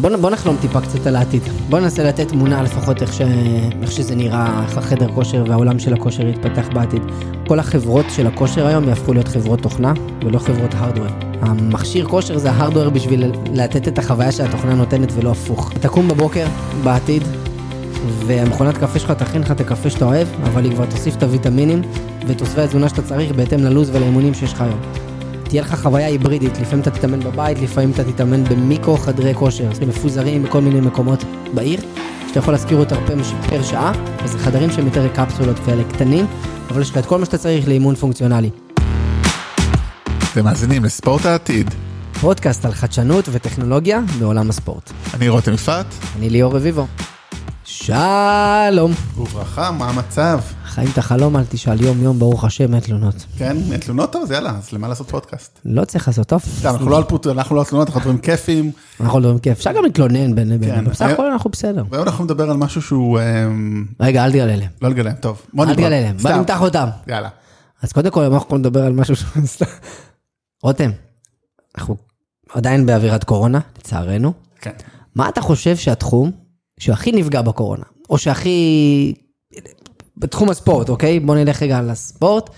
בוא, בוא נחלום טיפה קצת על העתיד. בוא ננסה לתת תמונה לפחות איך, ש... איך שזה נראה, איך החדר כושר והעולם של הכושר יתפתח בעתיד. כל החברות של הכושר היום יהפכו להיות חברות תוכנה ולא חברות הארדוור. המכשיר כושר זה ההארדוור בשביל לתת את החוויה שהתוכנה נותנת ולא הפוך. תקום בבוקר, בעתיד, והמכונת קפה שלך תכין לך את הקפה שאתה אוהב, אבל היא כבר תוסיף את הוויטמינים ותוספי התזונה שאתה צריך בהתאם ללו"ז ולאימונים שיש לך היום. תהיה לך חוויה היברידית, לפעמים אתה תתאמן בבית, לפעמים אתה תתאמן במיקרו חדרי כושר, מפוזרים בכל מיני מקומות בעיר, שאתה יכול להשכיר אותם פר, פר שעה, וזה חדרים שהם יותר קפסולות כאלה קטנים, אבל יש לך את כל מה שאתה צריך לאימון פונקציונלי. אתם מאזינים לספורט העתיד. פודקאסט על חדשנות וטכנולוגיה בעולם הספורט. אני רותם יפעת. אני ליאור רביבו. שלום. וברכה, מה המצב? חיים את החלום, אל תשאל יום יום, ברוך השם, אין תלונות. כן, אין תלונות טוב, אז יאללה, אז למה לעשות פודקאסט? לא צריך לעשות טוב. אנחנו לא על פוט, אנחנו לא על תלונות, אנחנו דברים כיפים. אנחנו מדברים כיף, אפשר גם להתלונן בין לבין, כן. בסך הכל אנחנו בסדר. והיום אנחנו נדבר על משהו שהוא... אמ, רגע, אל תגלה להם. לא לגלם, טוב. בוא אל. תגלה להם, בוא. נמתח אותם. יאללה. אז קודם כל, אנחנו נדבר על משהו ש... סתם. רותם, אנחנו עדיין באווירת קורונה, לצערנו. כן. מה אתה חושב שהתחום שהכי נפגע בקורונה, או שהכי... בתחום הספורט, אוקיי? בוא נלך רגע על הספורט.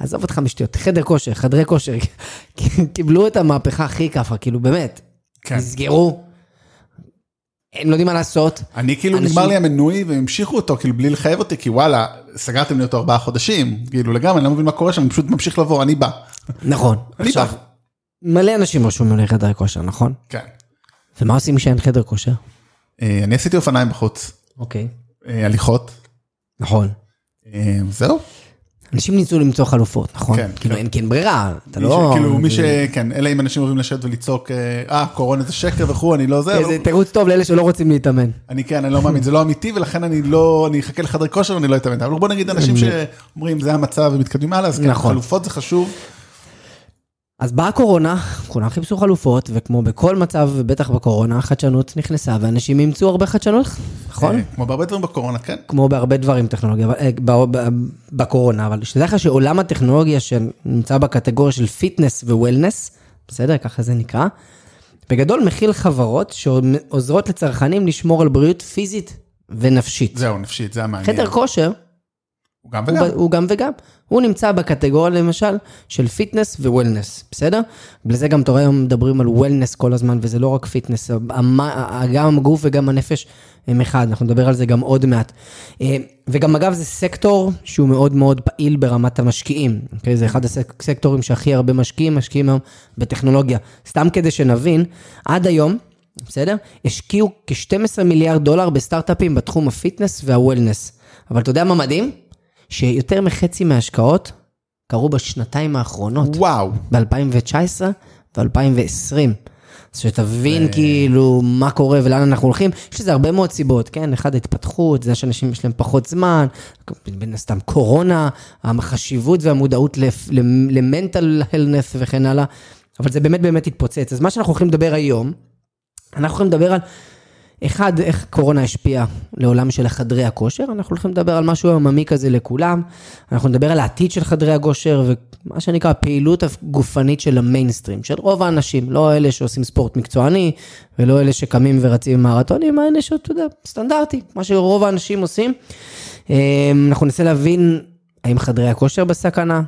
עזוב אותך משטויות, חדר כושר, חדרי כושר, קיבלו את המהפכה הכי כאפה, כאילו באמת. כן. נסגרו, הם לא יודעים מה לעשות. אני כאילו אנשים- נגמר לי המנוי והם המשיכו אותו כאילו בלי לחייב אותי כי וואלה סגרתם לי אותו ארבעה חודשים כאילו לגמרי אני לא מבין מה קורה שם אני פשוט ממשיך לבוא אני בא. נכון, אני עכשיו, בא. מלא אנשים רשומים לחדר כושר, נכון? כן. ומה עושים כשאין חדר כושר? אה, אני עשיתי אופניים בחוץ אוקיי. אה, הליכות נכון. אה, זהו. אנשים ניסו למצוא חלופות, נכון? כן, כאילו כן. אין אין ברירה, אתה לא... ש- כאילו מי זה- שכן אלא אם אנשים אוהבים לשבת ולצעוק אה אה, קורונה זה שקר וכו' אני לא זה. כן, זה תירוץ טוב לאלה שלא רוצים להתאמן. אני כן, אני לא מאמין, זה לא אמיתי, ולכן אני לא, אני אחכה לחדר כושר ואני לא אתאמן. אבל בוא נגיד אנשים שאומרים, זה המצב ומתקדמים הלאה, אז כן, נכון. חלופות זה חשוב. אז באה הקורונה, כולם חיפשו חלופות, וכמו בכל מצב, ובטח בקורונה, החדשנות נכנסה, ואנשים אימצו הרבה חדשנות, נכון? אה, כמו בהרבה דברים בקורונה, כן. כמו בהרבה דברים טכנולוגיה, אה, בקורונה, אבל שתדע לך שעולם הטכנולוגיה שנמצא בקטגוריה של פיטנס ווולנס, בסדר, ככה זה נקרא, בגדול מכיל חברות שעוזרות לצרכנים לשמור על בריאות פיזית ונפשית. זהו, נפשית, זה המעניין. חדר כושר הוא גם הוא, וגם. ב- הוא גם וגם. הוא נמצא בקטגוריה למשל של fitness ו wellness, בסדר? בגלל זה גם אתה רואה היום מדברים על wellness כל הזמן, וזה לא רק fitness, גם הגוף וגם הנפש הם אחד, אנחנו נדבר על זה גם עוד מעט. אה, וגם אגב זה סקטור שהוא מאוד מאוד פעיל ברמת המשקיעים, אוקיי? זה אחד הסקטורים שהכי הרבה משקיעים, משקיעים היום בטכנולוגיה. סתם כדי שנבין, עד היום, בסדר? השקיעו כ-12 מיליארד דולר בסטארט-אפים בתחום ה fitness וה wellness. אבל אתה יודע מה מדהים? שיותר מחצי מההשקעות קרו בשנתיים האחרונות, וואו. ב-2019 ו-2020. אז שתבין כאילו מה קורה ולאן אנחנו הולכים, יש לזה הרבה מאוד סיבות, כן? אחד, התפתחות, זה שאנשים יש להם פחות זמן, בין הסתם קורונה, החשיבות והמודעות למנטל הלנס וכן הלאה, אבל זה באמת באמת התפוצץ. אז מה שאנחנו הולכים לדבר היום, אנחנו הולכים לדבר על, אחד, איך קורונה השפיעה לעולם של חדרי הכושר, אנחנו הולכים לדבר על משהו עממי כזה לכולם, אנחנו נדבר על העתיד של חדרי הכושר, ומה שנקרא הפעילות הגופנית של המיינסטרים, של רוב האנשים, לא אלה שעושים ספורט מקצועני, ולא אלה שקמים ורצים מרתונים, האלה שאתה יודע, סטנדרטי, מה שרוב האנשים עושים. אה, אנחנו ננסה להבין האם חדרי הכושר בסכנה,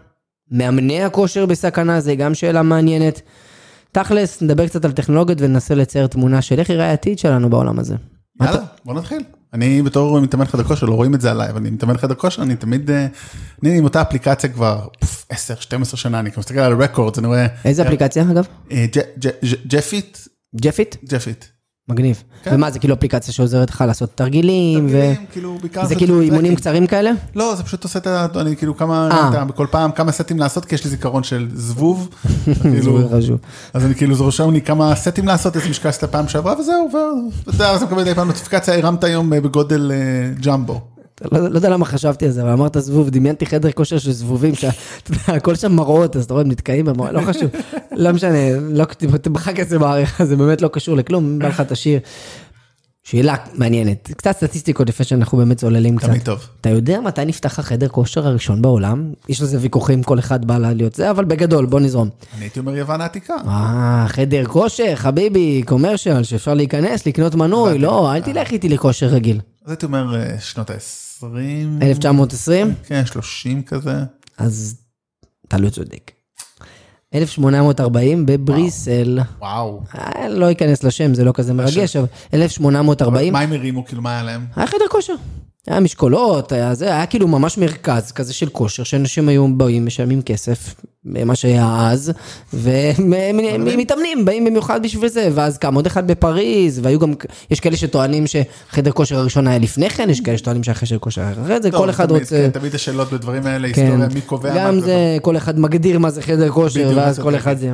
מאמני הכושר בסכנה, זה גם שאלה מעניינת. תכלס, נדבר קצת על טכנולוגיות וננסה לצייר תמונה של איך יראה העתיד שלנו בעולם הזה. יאללה, בוא נתחיל. אני בתור מתאמן חדר כושר, לא רואים את זה עליי, אבל אני מתאמן חדר כושר, אני תמיד, אה, אני עם אותה אפליקציה כבר 10-12 שנה, אני מסתכל על רקורד, אני רואה... איזה אפליקציה אגב? אה, Jefit, Jefit? Jefit. מגניב. כן. ומה זה כאילו אפליקציה שעוזרת לך לעשות תרגילים? ו... תרגילים, כאילו, בעיקר זה כאילו. אימונים קצרים כאלה? לא, זה פשוט עושה את ה... אני כאילו כמה. אתה, בכל פעם כמה סטים לעשות, כי יש לי זיכרון של זבוב. כאילו, חשוב. אז אני כאילו, זה רושם לי כמה סטים לעשות, איזה משקל עשית פעם שעברה, וזהו, ואתה יודע, אז אני מקבל מדי פעם נוטיפיקציה, הרמת היום אה, בגודל אה, ג'מבו. לא, לא יודע למה חשבתי על זה, אבל אמרת זבוב, דמיינתי חדר כושר של זבובים, שאתה יודע, הכל שם מראות, אז אתה רואה, הם נתקעים במראות, לא חשוב, לא משנה, לא, תמחק את זה בעריכה, זה באמת לא קשור לכלום, אם בא לך תשאיר. שאלה מעניינת, קצת סטטיסטיקות לפני שאנחנו באמת צוללים קצת. תמיד טוב. אתה יודע מתי נפתח החדר כושר הראשון בעולם? יש לזה ויכוחים, כל אחד בא להיות זה, אבל בגדול, בוא נזרום. אני הייתי אומר יוון העתיקה. אה, חדר כושר, חביבי, קומרשל, שאפשר להיכנס, לקנות מנוי. לא, אל תלך איתי לכושר רגיל. אז הייתי אומר אה, שנות ה-20. 1920? כן, 30 כזה. אז אתה לא צודק. 1840 בבריסל, וואו. אה, לא אכנס לשם, זה לא כזה מרגש, אבל 1840, מה הם הרימו? כאילו, מה היה להם? היה חדר כושר. היה משקולות, היה זה, היה כאילו ממש מרכז כזה של כושר, שאנשים היו באים, משלמים כסף, מה שהיה אז, ומתאמנים, באים במיוחד בשביל זה, ואז קם עוד אחד בפריז, והיו גם, יש כאלה שטוענים שחדר כושר הראשון היה לפני כן, יש כאלה שטוענים שהחדר כושר היה אחרי זה, טוב, כל אחד רוצה... כן, תמיד השאלות בדברים האלה, כן, היסטוריה, מי קובע מה. גם זה, כל אחד מגדיר מה זה חדר כושר, ואז כל. אחד זה...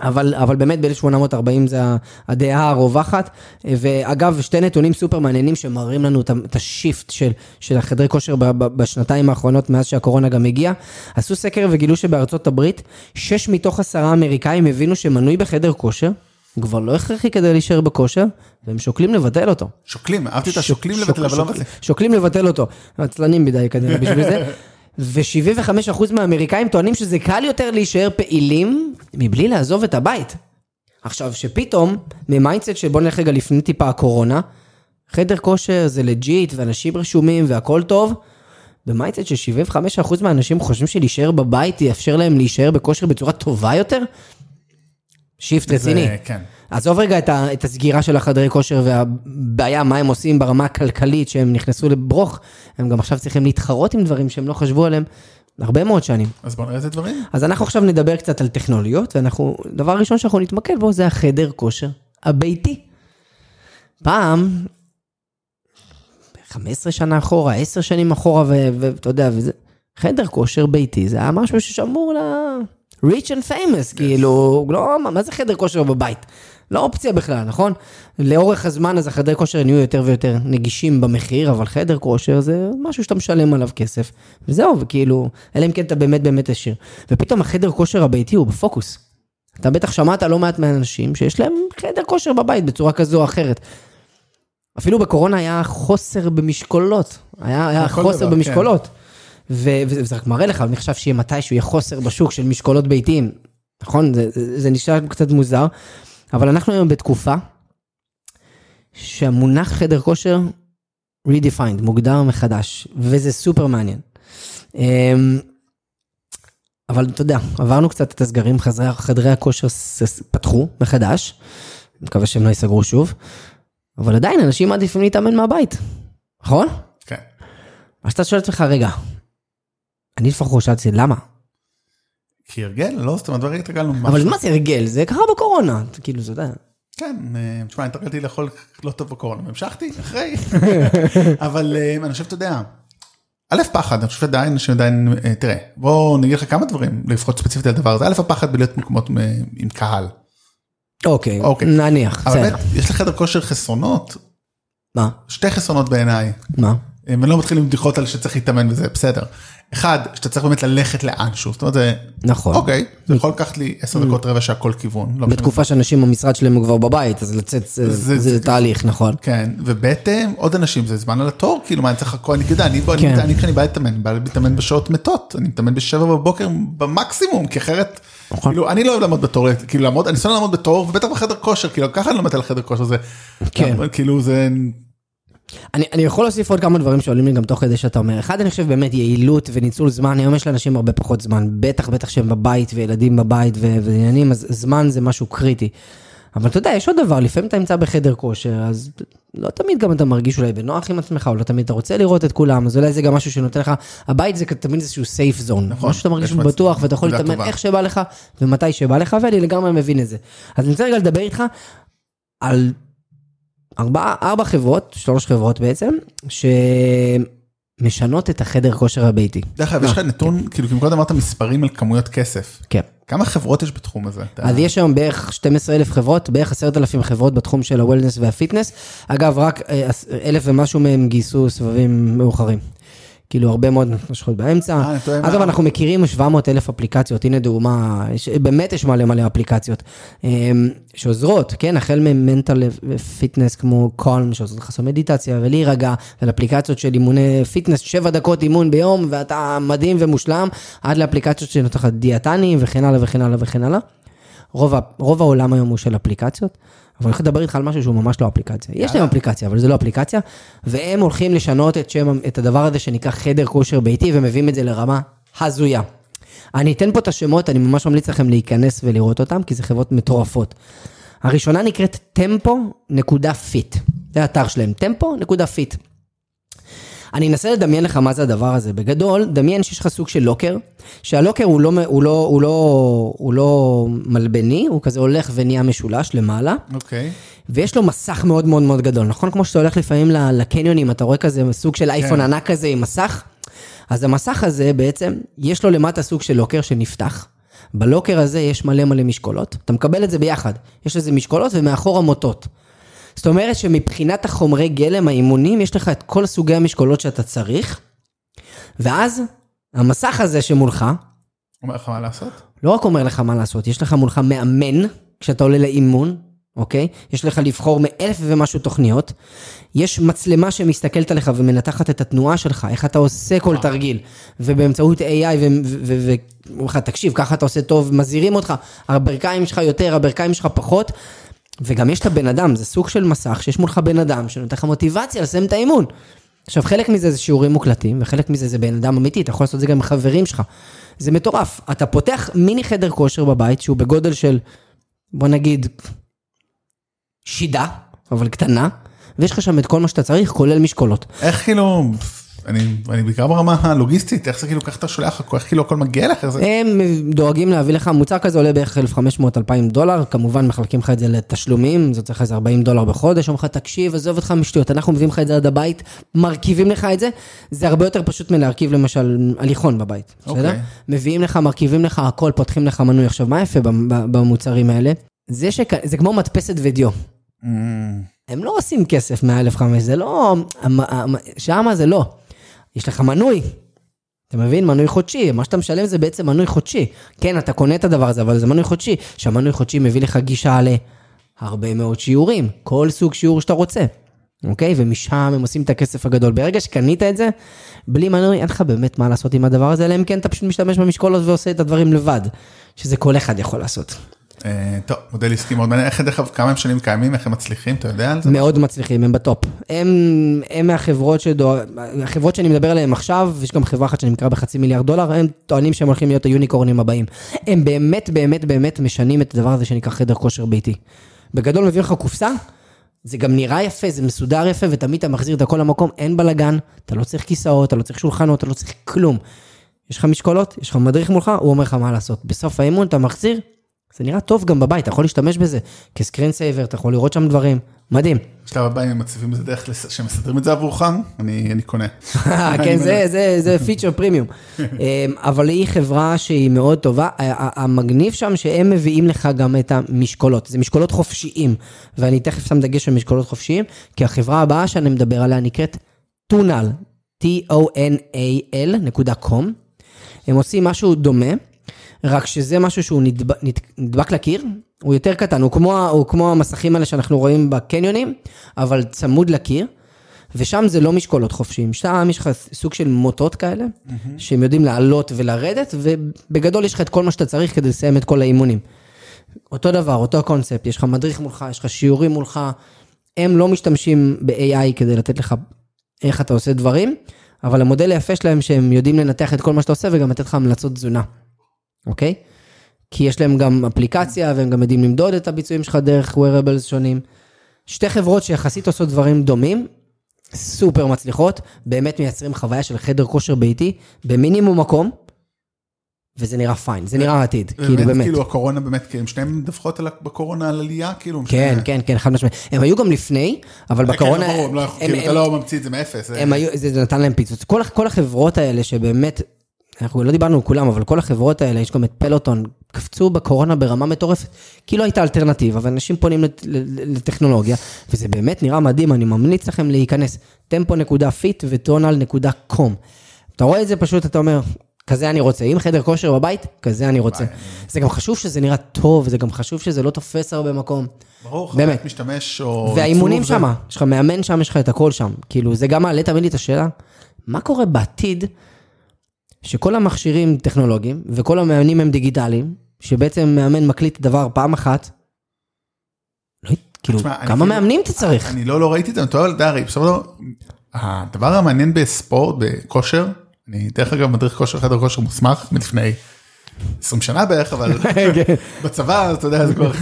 אבל, אבל באמת ב-1840 זה הדעה הרווחת, ואגב, שתי נתונים סופר מעניינים שמראים לנו את השיפט של, של החדרי כושר בשנתיים האחרונות, מאז שהקורונה גם הגיעה. עשו סקר וגילו שבארצות הברית, שש מתוך עשרה אמריקאים הבינו שמנוי בחדר כושר, הוא כבר לא הכרחי כדי להישאר בכושר, והם שוקלים לבטל אותו. שוקלים, אהבתי את שוק- השוקלים שוק- לבטל, אבל לא מבטלים. שוקלים לבטל אותו. עצלנים מדי כנראה בשביל זה. ו-75% מהאמריקאים טוענים שזה קל יותר להישאר פעילים מבלי לעזוב את הבית. עכשיו, שפתאום, מ mindset של בוא נלך רגע לפני טיפה הקורונה, חדר כושר זה legit ואנשים רשומים והכל טוב, ב mindset של 75% מהאנשים חושבים שלהישאר בבית יאפשר להם להישאר בכושר בצורה טובה יותר? shift רציני. כן. עזוב רגע את, ה, את הסגירה של החדרי כושר והבעיה, מה הם עושים ברמה הכלכלית שהם נכנסו לברוך, הם גם עכשיו צריכים להתחרות עם דברים שהם לא חשבו עליהם הרבה מאוד שנים. אז בוא נראה איזה דברים. אז אנחנו עכשיו נדבר קצת על טכנולוגיות, ואנחנו, דבר ראשון שאנחנו נתמקד בו זה החדר כושר הביתי. פעם, 15 שנה אחורה, 10 שנים אחורה, ואתה יודע, וזה, חדר כושר ביתי, זה היה משהו ששמור ל... rich and famous, כאילו, לא, מה- מה זה חדר כושר בבית? לא אופציה בכלל, נכון? לאורך הזמן אז החדרי כושר נהיו יותר ויותר נגישים במחיר, אבל חדר כושר זה משהו שאתה משלם עליו כסף. וזהו, וכאילו, אלא אם כן אתה באמת באמת עשיר. ופתאום החדר כושר הביתי הוא בפוקוס. אתה בטח שמעת לא מעט מהאנשים שיש להם חדר כושר בבית בצורה כזו או אחרת. אפילו בקורונה היה חוסר במשקולות, היה, היה חוסר דבר, במשקולות. ו- וזה רק מראה לך, אני חושב שיהיה מתישהו יהיה חוסר בשוק של משקולות ביתיים. נכון? זה, זה, זה נשאר קצת מוזר, אבל אנחנו היום בתקופה שהמונח חדר כושר redefined, מוגדר מחדש, וזה סופר מעניין. אמ, אבל אתה יודע, עברנו קצת את הסגרים, חדרי, חדרי הכושר פתחו מחדש, אני מקווה שהם לא ייסגרו שוב, אבל עדיין אנשים מעדיפים להתאמן מהבית, נכון? כן. אז אתה שואל את עצמך, רגע, אני לפחות שאלתי, למה? כי הרגל, לא, זאת אומרת, ברגע התרגלנו ממש. אבל מה זה הרגל? זה קרה בקורונה, כאילו, אתה יודע. כן, אה, תשמע, התרגלתי לאכול לא טוב בקורונה, והמשכתי אחרי. אבל אה, אני חושב, אתה יודע, א', פחד, אני חושב שעדיין, שעדיין, אה, תראה, בוא נגיד לך כמה דברים, לפחות ספציפית על הדבר הזה, א', הפחד בלהיות במקומות עם קהל. אוקיי, אוקיי. נניח, אבל. באמת, יש לחדר כושר חסרונות, מה? שתי חסרונות בעיניי. מה? ואני לא מתחיל עם בדיחות על שצריך להתאמן וזה, בסדר. אחד, שאתה צריך באמת ללכת לאנשהו, זאת אומרת, זה, נכון. אוקיי, זה יכול לקחת לי עשר דקות, רבע שעה כל כיוון. לא. בתקופה שאנשים במשרד שלהם הוא כבר בבית, אז לצאת זה- תהליך, נכון. כן, וב' עוד אנשים, זה זמן על התור, כאילו מה אני צריך לחכות, אני יודע, אני כן. אני- אני כשאני בא להתאמן, אני בא להתאמן בשעות מתות, אני מתאמן בשבע בבוקר במקסימום, כי אחרת, נכון. כאילו, אני לא אוהב לעמוד בתור, כאילו לעמוד, אני שונא לעמוד בתור, ובטח בחדר כושר, כאילו, ככה אני לא מת על חדר כושר, זה, כן. כאילו זה, אני, אני יכול להוסיף עוד כמה דברים שעולים לי גם תוך כדי שאתה אומר. אחד, אני חושב באמת יעילות וניצול זמן. היום יש לאנשים הרבה פחות זמן, בטח בטח שהם בבית וילדים בבית ו- ועניינים, אז זמן זה משהו קריטי. אבל אתה יודע, יש עוד דבר, לפעמים אתה נמצא בחדר כושר, אז לא תמיד גם אתה מרגיש אולי בנוח עם עצמך, או לא תמיד אתה רוצה לראות את כולם, אז אולי זה גם משהו שנותן לך, הבית זה תמיד איזשהו סייף זון, נכון? משהו שאתה מרגיש. בטוח ואתה יכול להתאמן. איך שבא לך ומתי שבא לך, ואני לגמרי מבין את זה. אז אני רוצה רגע לדבר איתך על ארבע, ארבע חברות, שלוש חברות בעצם, שמשנות את החדר כושר הביתי. דרך אגב, יש לך נתון, כאילו, כי קודם אמרת מספרים על כמויות כסף, כן. כמה חברות יש בתחום הזה? אז יש היום בערך 12 אלף חברות, בערך 10,000 חברות בתחום של ה wellness וה fitness. אגב, רק אה, אלף ומשהו מהם גייסו סבבים מאוחרים. כאילו הרבה מאוד נושכות באמצע. אה, עזוב, מה? אנחנו מכירים 700 אלף אפליקציות, הנה דוגמה, באמת יש מלא מלא אפליקציות אמ, שעוזרות, כן, החל מ mental fitness כמו Calm, שעוזרות לך לעשות מדיטציה ולהירגע, ולאפליקציות של אימוני fitness, 7 דקות אימון ביום, ואתה מדהים ומושלם, עד לאפליקציות שנותנות לך דיאטנים וכן הלאה וכן הלאה וכן הלאה. רוב העולם היום הוא של אפליקציות, אבל אני הולך לדבר איתך על משהו שהוא ממש לא אפליקציה. יש להם אפליקציה, אבל זה לא אפליקציה, והם הולכים לשנות את, שם, את הדבר הזה שנקרא חדר כושר ביתי, ומביאים את זה לרמה הזויה. אני אתן פה את השמות, אני ממש ממליץ לכם להיכנס ולראות אותם, כי זה חברות מטורפות. הראשונה נקראת tempo.fit, זה האתר שלהם, tempo.fit. אני אנסה לדמיין לך מה זה הדבר הזה. בגדול, דמיין שיש לך סוג של לוקר, שהלוקר הוא לא, הוא לא, הוא לא, הוא לא מלבני, הוא כזה הולך ונהיה משולש למעלה, אוקיי. ויש לו מסך מאוד מאוד מאוד גדול, נכון? כמו שאתה הולך לפעמים לקניונים, אתה רואה כזה סוג של אייפון ענק כזה עם מסך? אז המסך הזה בעצם, יש לו למטה סוג של לוקר שנפתח. בלוקר הזה יש מלא מלא משקולות, אתה מקבל את זה ביחד. יש לזה משקולות ומאחורה מוטות. זאת אומרת שמבחינת החומרי גלם, האימונים, יש לך את כל סוגי המשקולות שאתה צריך, ואז המסך הזה שמולך, אומר לך מה לעשות? לא רק אומר לך מה לעשות, יש לך מולך מאמן כשאתה עולה לאימון, אוקיי? יש לך לבחור מאלף ומשהו תוכניות. יש מצלמה שמסתכלת עליך ומנתחת את התנועה שלך, איך אתה עושה כל תרגיל. ובאמצעות AI, ואומרים לך, תקשיב, ככה אתה עושה טוב, מזהירים אותך, הברכיים שלך יותר, הברכיים שלך פחות. וגם יש את הבן אדם, זה סוג של מסך שיש מולך בן אדם שנותן לך מוטיבציה לסיים את האימון. עכשיו, חלק מזה זה שיעורים מוקלטים, וחלק מזה זה בן אדם אמיתי, אתה יכול לעשות את זה גם עם חברים שלך. זה מטורף. אתה פותח מיני חדר כושר בבית, שהוא בגודל של, בוא נגיד, שידה, אבל קטנה, ויש לך שם את כל מה שאתה צריך, כולל משקולות. איך כאילו, אני, אני בעיקר ברמה הלוגיסטית, איך זה כאילו, ככה אתה שולח, איך כאילו הכל מגיע לך? זה... הם דואגים להביא לך, מוצר כזה עולה בערך 1,500-2,000 דולר, כמובן מחלקים לך את זה לתשלומים, זה צריך איזה 40 דולר בחודש, אומרים לך, תקשיב, עזוב אותך משטויות, אנחנו מביאים לך את זה עד הבית, מרכיבים לך את זה, זה הרבה יותר פשוט מלהרכיב למשל הליכון בבית, בסדר? אוקיי. מביאים לך, מרכיבים לך הכל, פותחים לך מנוי. עכשיו, מה יפה במ- במוצרים האלה? זה, שכ... זה כמו מדפסת ודיו. Mm, הם לא עושים כסף מה-1,500, זה לא, שמה זה לא. יש לך מנוי. אתה מבין? מנוי חודשי, מה שאתה משלם זה בעצם מנוי חודשי. כן, אתה קונה את הדבר הזה, אבל זה מנוי חודשי. שהמנוי חודשי מביא לך גישה להרבה מאוד שיעורים, כל סוג שיעור שאתה רוצה, אוקיי? ומשם הם עושים את הכסף הגדול. ברגע שקנית את זה, בלי מנוי, אין לך באמת מה לעשות עם הדבר הזה, אלא אם כן אתה פשוט משתמש במשקולות ועושה את הדברים לבד, שזה כל אחד יכול לעשות. אה, טוב, מודל עסקי מאוד מעניין, איך דרך אגב, כמה הם שנים קיימים, איך הם מצליחים, אתה יודע על זה? מאוד מצליחים, הם בטופ. הם, מהחברות שדואג... החברות שאני מדבר עליהן עכשיו, יש גם חברה אחת שנמכרה בחצי מיליארד דולר, הם טוענים שהם הולכים להיות היוניקורנים הבאים. הם באמת, באמת, באמת משנים את הדבר הזה שנקרא חדר כושר ביתי. בגדול מביאים לך קופסה, זה גם נראה יפה, זה מסודר יפה, ותמיד אתה מחזיר את הכל למקום, אין בלאגן, אתה לא צריך כיסאות, אתה לא צריך שולחנות, אתה לא צריך כלום. יש לך משקולות, יש לך מדריך מולך, הוא אומר לך מה לעשות. בסוף האימון אתה מחזיר, זה נראה טוב גם בבית, אתה יכול להשתמש בזה כ screen saver, אתה יכול לראות שם דברים, מדהים. בשלב הבא, אם הם מציבים איזה דרך לס- שמסדרים את זה עבורך, אני אני קונה. כן, זה, זה, זה feature premium. אבל היא חברה שהיא מאוד טובה. המגניב שם שהם מביאים לך גם את המשקולות. זה משקולות חופשיים, ואני תכף שם דגש על משקולות חופשיים, כי החברה הבאה שאני מדבר עליה נקראת Tonal, T-O-N-A-L נקודה com. הם עושים משהו דומה, רק שזה משהו שהוא נדבק, נדבק לקיר, הוא יותר קטן, הוא כמו, הוא כמו המסכים האלה שאנחנו רואים בקניונים, אבל צמוד לקיר. ושם זה לא משקולות חופשיים, שם יש לך סוג של מוטות כאלה, שהם יודעים לעלות ולרדת, ובגדול יש לך את כל מה שאתה צריך כדי לסיים את כל האימונים. אותו דבר, אותו קונספט, יש לך מדריך מולך, יש לך שיעורים מולך, הם לא משתמשים ב-AI כדי לתת לך איך אתה עושה דברים, אבל המודל היפה שלהם שהם יודעים לנתח את כל מה שאתה עושה וגם לתת לך המלצות תזונה, אוקיי? כי יש להם גם אפליקציה והם גם יודעים למדוד את הביצועים שלך דרך wearables שונים. שתי חברות שיחסית עושות דברים דומים, סופר מצליחות, באמת מייצרים חוויה של חדר כושר ביתי, במינימום מקום, וזה נראה פיין, זה נראה עתיד, כאילו באמת. כאילו הקורונה באמת, כי הם שניהם מדווחות בקורונה על עלייה, כאילו. כן, כן, כן, חד משמעית. הם היו גם לפני, אבל בקורונה... כן, ברור, לא כאילו, אתה לא ממציא את זה מאפס. זה- נתן להם פיצוץ. כל החברות האלה שבאמת, אנחנו לא דיברנו על כולם, אבל כל החברות האלה, יש גם את Peloton, קפצו בקורונה ברמה מטורפת. כי לא הייתה אלטרנטיבה, ואנשים פונים לט, ל- לטכנולוגיה, וזה באמת נראה מדהים, אני ממליץ לכם להיכנס, Tempo.fit ו Tonal.com. אתה רואה את זה פשוט, אתה אומר, כזה אני רוצה. אם חדר כושר בבית, כזה אני רוצה. זה גם חשוב שזה נראה טוב, זה גם חשוב שזה לא תופס הרבה מקום. ברור, באמת. משתמש או... והאימונים שם, יש לך מאמן שם, יש לך את הכל שם. כאילו, זה גם מעלה תמיד לי את השאלה, מה קורה בעתיד, שכל המכשירים טכנולוגיים, וכל המאמנים הם דיגיטליים, שבעצם מאמן מקליט דבר פעם אחת, לא, כאילו, תשמע, אני כמה כאילו- מאמנים אתה צריך? אני לא, לא ראיתי את זה, אני טועה, אבל הרי בסופו של דבר, הדבר המעניין בספורט, בכושר, אני דרך אגב מדריך כושר, חדר כושר מוסמך מלפני 20 שנה בערך, אבל כן. בצבא, אתה יודע, זה כבר,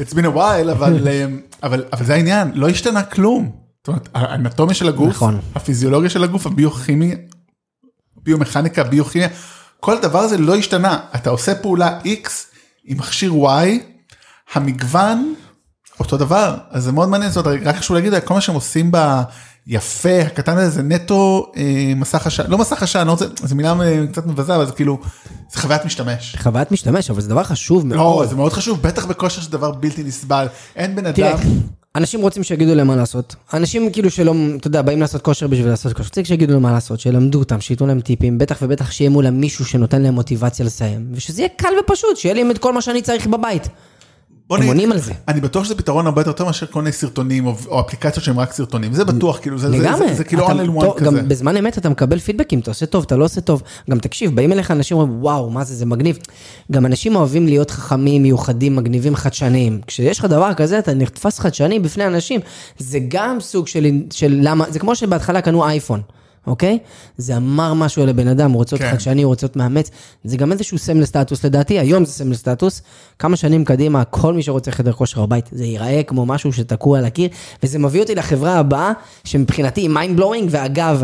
it's been a while, אבל, אמ, אבל, אבל זה העניין, לא השתנה כלום. זאת אומרת, האנטומיה של הגוף, נכון. הפיזיולוגיה של הגוף, הביוכימיה, ביומכניקה, ביוכימיה, כל הדבר הזה לא השתנה. אתה עושה פעולה X עם מכשיר Y, המגוון אותו דבר, אז זה מאוד מעניין, זאת אומרת, רק חשוב להגיד, כל מה שהם עושים ביפה, הקטן הזה, זה נטו אה, מסך עשן, לא מסך עשן, לא זו מילה אה, קצת מבזה, אבל זה כאילו, זה חוויית משתמש. חוויית משתמש, אבל זה דבר חשוב לא, מאוד. זה מאוד חשוב, בטח בכושר זה דבר בלתי נסבל. אין בן אדם, אנשים רוצים שיגידו להם מה לעשות. אנשים כאילו שלא, אתה יודע, באים לעשות כושר בשביל לעשות כושר. צריך שיגידו להם מה לעשות, שילמדו אותם, שייתנו להם טיפים, בטח ובטח שיהיה מולם מישהו שנותן להם מוטיבציה לסיים, ושזה יהיה קל ופשוט, שיהיה להם את כל מה שאני צריך בבית. בוא הם עונים על זה. אני בטוח שזה פתרון הרבה יותר טוב מאשר כל מיני סרטונים או, אפליקציות שהם רק סרטונים, זה בטוח, כאילו, זה, כאילו and טוב, one כזה. גם בזמן אמת אתה מקבל פידבקים, אתה עושה טוב, אתה לא עושה טוב. גם תקשיב, באים אליך אנשים אומרים, וואו, מה זה, זה מגניב. גם אנשים אוהבים להיות חכמים, מיוחדים, מגניבים, חדשניים. כשיש לך דבר כזה, אתה נתפס חדשני בפני אנשים. זה גם סוג של, של למה, זה כמו שבהתחלה קנו אייפון. אוקיי? זה אמר משהו על הבן אדם, הוא רוצה כן. חדשני, הוא רוצה להיות מאמץ. זה גם איזשהו סמל סטטוס לדעתי, היום זה סמל סטטוס. כמה שנים קדימה, כל מי שרוצה חדר כושר בבית, זה ייראה כמו משהו שתקוע על הקיר, וזה מביא אותי לחברה הבאה, שמבחינתי היא mind blowing, ואגב,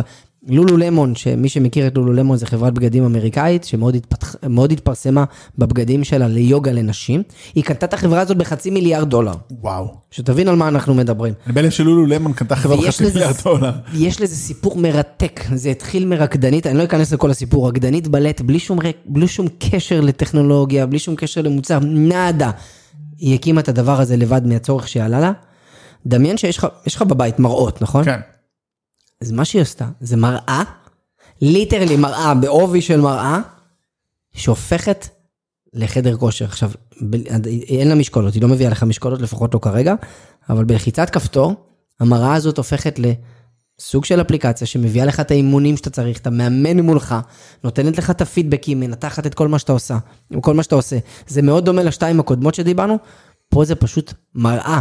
לולו למון, שמי שמכיר את לולו למון זה חברת בגדים אמריקאית, שמאוד התפתח, התפרסמה בבגדים שלה ליוגה לנשים. היא קנתה את החברה הזאת בחצי מיליארד דולר, וואו. שתבין על מה אנחנו מדברים. אני בהלם שלולו למון קנתה חברה בחצי לזה- מיליארד דולר. יש לזה סיפור מרתק, זה התחיל מרקדנית, אני לא אכנס לכל הסיפור, רקדנית בלט, בלי שום, רק- בלי שום קשר לטכנולוגיה, בלי שום קשר למוצר, nada. היא הקימה את הדבר הזה לבד מהצורך שעלה לה. דמיין שיש לך, יש לך בבית מראות, נכון? כן. אז מה שהיא עשתה, זה מראה, ליטרלי מראה בעובי של מראה, שהופכת לחדר כושר. עכשיו, ב- אין לה משקולות, היא לא מביאה לך משקולות, לפחות לא כרגע, אבל בלחיצת כפתור, המראה הזאת הופכת לסוג של אפליקציה שמביאה לך את האימונים שאתה צריך, אתה מאמן מולך, נותנת לך את הפידבקים, מנתחת את כל מה שאתה עושה, כל מה שאתה עושה. זה מאוד דומה לשתיים הקודמות שדיברנו, פה זה פשוט מראה.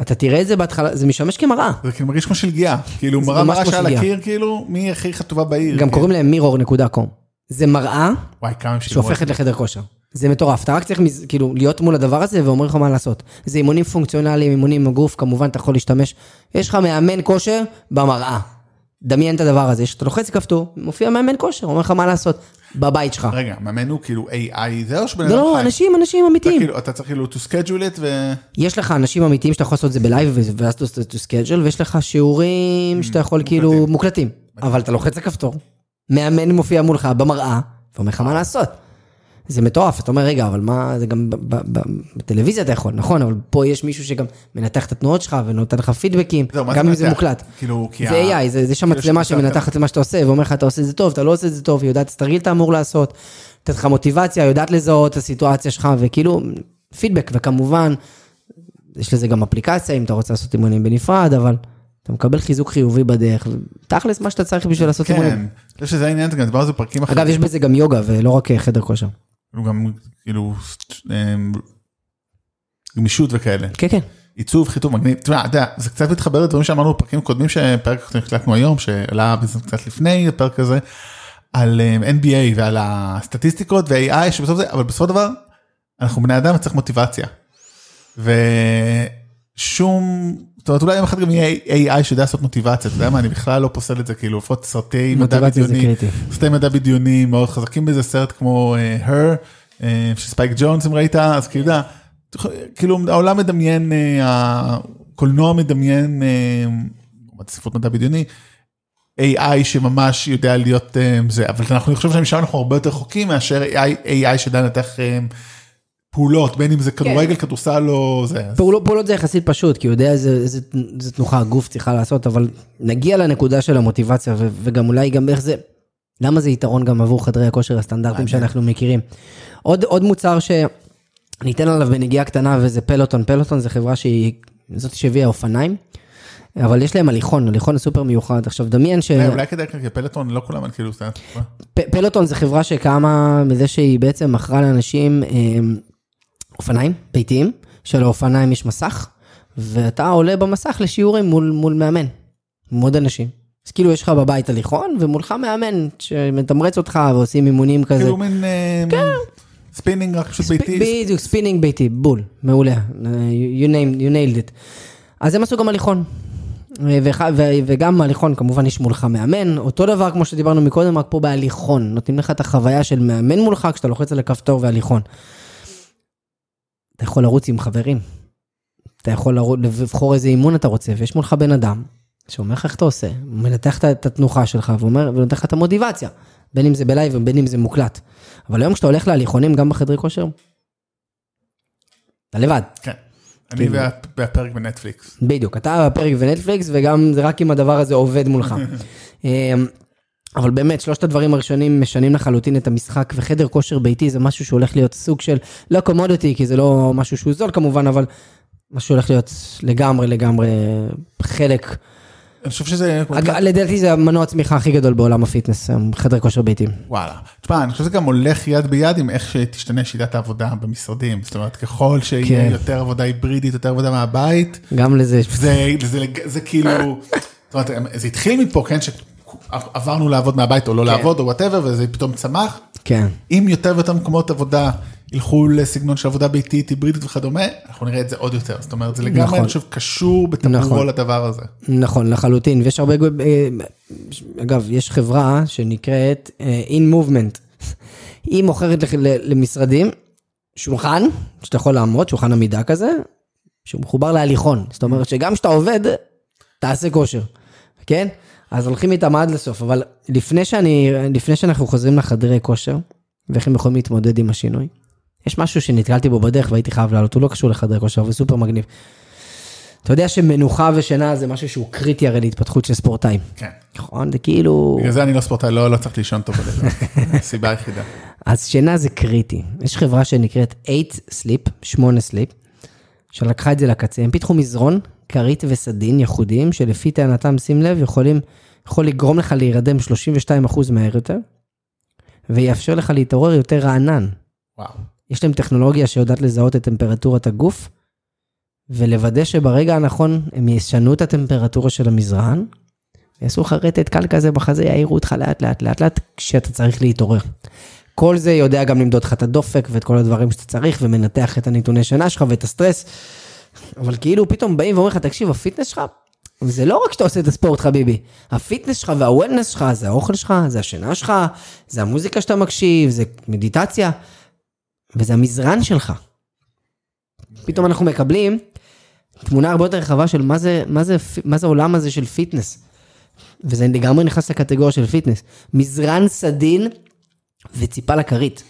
אתה תראה את זה בהתחלה, זה משמש כמראה. זה כאילו מרגיש כמו שלגיה, כאילו מראה מראה שעל. הקיר, כאילו, מי הכי חטובה בעיר. גם כאילו. קוראים להם mirror.com. זה מראה. שהופכת לחדר כושר. זה מטורף, אתה רק צריך כאילו להיות מול הדבר הזה ואומרים לך מה לעשות. זה אימונים פונקציונליים, אימונים עם הגוף, כמובן אתה יכול להשתמש. יש לך מאמן כושר במראה. דמיין את הדבר הזה, שאתה לוחץ כפתור, מופיע מאמן כושר, אומר לך מה לעשות, בבית שלך. רגע, מאמן הוא כאילו AI זה או שבן לא, אדם לא, חי? אנשים, אנשים אתה אמיתיים. כאילו- אתה צריך כאילו to schedule it ו... יש לך אנשים אמיתיים שאתה יכול לעשות את זה בלייב ואז אתה עושה to schedule, ויש לך שיעורים שאתה יכול כאילו מוקלטים. אבל אתה לוחץ על כפתור, מאמן מופיע מולך במראה, ואומר לך מה לעשות. זה מטורף, אתה אומר, רגע, אבל מה, זה גם בטלוויזיה אתה יכול, נכון, אבל פה יש מישהו שגם מנתח את התנועות שלך ונותן לך פידבקים, מה גם אם זה? מוקלט. כאילו, כי זה AI, זה, שם כאילו מצלמה שמנתחת למה שאתה עושה, ואומר לך, אתה עושה את זה טוב, אתה לא עושה את זה טוב, היא יודעת את התרגיל אתה אמור לעשות, נותנת לך מוטיבציה, יודעת לזהות את הסיטואציה שלך, וכאילו, פידבק, וכמובן, יש לזה גם אפליקציה, אם אתה רוצה לעשות אימונים בנפרד, אבל אתה מקבל חיזוק חיובי בדרך, ותכלס מה שאתה צריך בשביל לעשות אימונים. כן, אני חושב שזה העניין, זה גם דיברנו על זה בפרקים אחרים. אגב, יש בזה גם יוגה, ולא רק חדר כושר. הוא גם כאילו אמ, גמישות וכאלה. כן, כן. עיצוב, חיתוב, מגניב. אתה יודע, זה קצת מתחבר לדברים שאמרנו בפרקים קודמים, שפרק שהקלטנו היום, שעלה קצת לפני הפרק הזה, על אמ, NBA ועל הסטטיסטיקות ו-AI, שבסוף זה, אבל בסופו של דבר, אנחנו בני אדם וצריך מוטיבציה. ושום, זאת אומרת, אולי יום אחד גם יהיה AI שיודע לעשות מוטיבציה, אתה יודע מה, אני בכלל לא פוסל את זה, כאילו, לפחות סרטי מדע בדיוני. סרטי מדע בדיוני מאוד חזקים בזה, סרט כמו uh, Her, uh, שספייק ג'ונס אם ראית, אז כאילו, כאילו העולם מדמיין, uh, הקולנוע מדמיין, ספרות מדע בדיוני, AI שממש יודע להיות זה, אבל אנחנו חושבים שמשם אנחנו הרבה יותר רחוקים מאשר AI, שיודע לנתח פעולות, בין אם זה כדורגל, כדורסל או זה. פעולות, פעולות זה יחסית פשוט, כי הוא יודע איזה, איזה, איזה תנוחה הגוף צריכה לעשות, אבל נגיע לנקודה של המוטיבציה, ו, וגם אולי גם איך זה, למה זה יתרון גם עבור חדרי הכושר הסטנדרטיים שאנחנו מכירים. עוד, עוד מוצר שאני אתן עליו בנגיעה קטנה וזה פלוטון. פלוטון זה חברה שהיא, זאת שהביאה אופניים, אבל יש להם הליכון, הליכון סופר מיוחד. עכשיו דמיין ש... אה, אולי כדאי כי Peloton לא כולם כאילו, זה- פ- Peloton זה חברה שקמה מזה שהיא בעצם מכרה לאנשים אה, אופניים ביתיים, שלאופניים יש מסך, ואתה עולה במסך לשיעורים מול, מול מאמן, עם עוד אנשים. אז כאילו יש לך בבית הליכון, ומולך מאמן שמתמרץ אותך ועושים אימונים כזה. כאילו מין אה, ספינינג רק פשוט ביתי. בדיוק, ספינינג ביתי, בול, מעולה, you, named, you nailed it. אז הם עשו גם הליכון. וגם הליכון כמובן יש מולך מאמן, אותו דבר כמו שדיברנו מקודם, רק פה בהליכון, נותנים לך את החוויה של מאמן מולך כשאתה לוחץ על הכפתור והליכון. אתה יכול לרוץ עם חברים, אתה יכול לרוץ, לבחור איזה אימון אתה רוצה, ויש מולך בן אדם שאומר לך איך אתה עושה, מנתח את- התנוחה שלך ואומר, ונותן לך את המוטיבציה, בין אם זה ב live ובין אם זה מוקלט. אבל היום כשאתה הולך להליכונים גם בחדרי כושר, אתה לבד. כן. אני. וה- והפרק בנטפליקס. בדיוק, אתה בפרק ונטפליקס, וגם זה רק אם הדבר הזה עובד מולך. אבל באמת, שלושת הדברים הראשונים משנים לחלוטין את המשחק, וחדר כושר ביתי זה משהו שהולך להיות סוג של, לא commodity, כי זה לא משהו שהוא זול כמובן, אבל משהו שהולך להיות לגמרי לגמרי חלק. אני חושב שזה... אג- לדעתי זה המנוע הצמיחה הכי גדול בעולם הפיטנס, חדר כושר ביתי. וואלה. תשמע, אני חושב שזה גם הולך יד ביד עם איך שתשתנה שיטת העבודה במשרדים. זאת אומרת, ככל שיהיה כן. יותר עבודה היברידית, יותר עבודה מהבית, גם לזה יש... זה, זה, זה כאילו, זאת אומרת, זה התחיל מפה, כן, שעברנו לעבוד מהבית או לא לעבוד או whatever, וזה פתאום צמח. כן. אם יותר ויותר מקומות עבודה ילכו לסגנון של עבודה ביתית, היברידית וכדומה, אנחנו נראה את זה עוד יותר. זאת אומרת, זה לגמרי, נכון. אני חושב, קשור בטבורו נכון. לדבר הזה. נכון, לחלוטין, ויש הרבה, אה, אגב, יש חברה שנקראת אה, In Movement. היא מוכרת למשרדים שולחן, שאתה יכול לעמוד, שולחן עמידה כזה, שהוא מחובר להליכון. זאת אומרת שגם כשאתה עובד, תעשה כושר, כן? אז הולכים איתם עד לסוף, אבל לפני שאני, לפני שאנחנו חוזרים לחדרי כושר, ואיך הם יכולים להתמודד עם השינוי, יש משהו שנתקלתי בו בדרך והייתי חייב לעלות, הוא לא קשור לחדרי כושר, אבל סופר מגניב. אתה יודע שמנוחה ושינה זה משהו שהוא קריטי הרי להתפתחות של ספורטאים. כן. נכון? זה כאילו... בגלל זה אני לא ספורטאי, לא, לא צריך לישון טוב בלילה. הסיבה היחידה. אז שינה זה קריטי. יש חברה שנקראת 8 Sleep, 8 Sleep, שלקחה את זה לקצה. הם פיתחו מזרון, כרית וסדין ייחודיים, שלפי טענתם, שים לב, יכולים, יכול לגרום לך להירדם 32% מהר יותר, ויאפשר לך להתעורר יותר רענן. וואו. יש להם טכנולוגיה שיודעת לזהות את טמפרטורת הגוף, ולוודא שברגע הנכון הם ישנו את הטמפרטורה של המזרן, יעשו לך רטט קל כזה בחזה, יעירו אותך לאט לאט לאט לאט כשאתה צריך להתעורר. כל זה יודע גם למדוד לך את הדופק ואת כל הדברים שאתה צריך, ומנתח את הנתוני שינה שלך ואת הסטרס. אבל כאילו פתאום באים ואומרים לך, תקשיב, הפיטנס שלך, זה לא רק שאתה עושה את הספורט חביבי, הפיטנס שלך וה wellness שלך, זה האוכל שלך, זה השינה שלך, זה המוזיקה שאתה מקשיב, זה מדיטציה, וזה המזרן שלך. פתאום אנחנו מקבלים תמונה הרבה יותר רחבה של מה זה, מה זה, מה זה העולם הזה של פיטנס. וזה לגמרי נכנס לקטגוריה של פיטנס. מזרן סדין וציפה לכרית.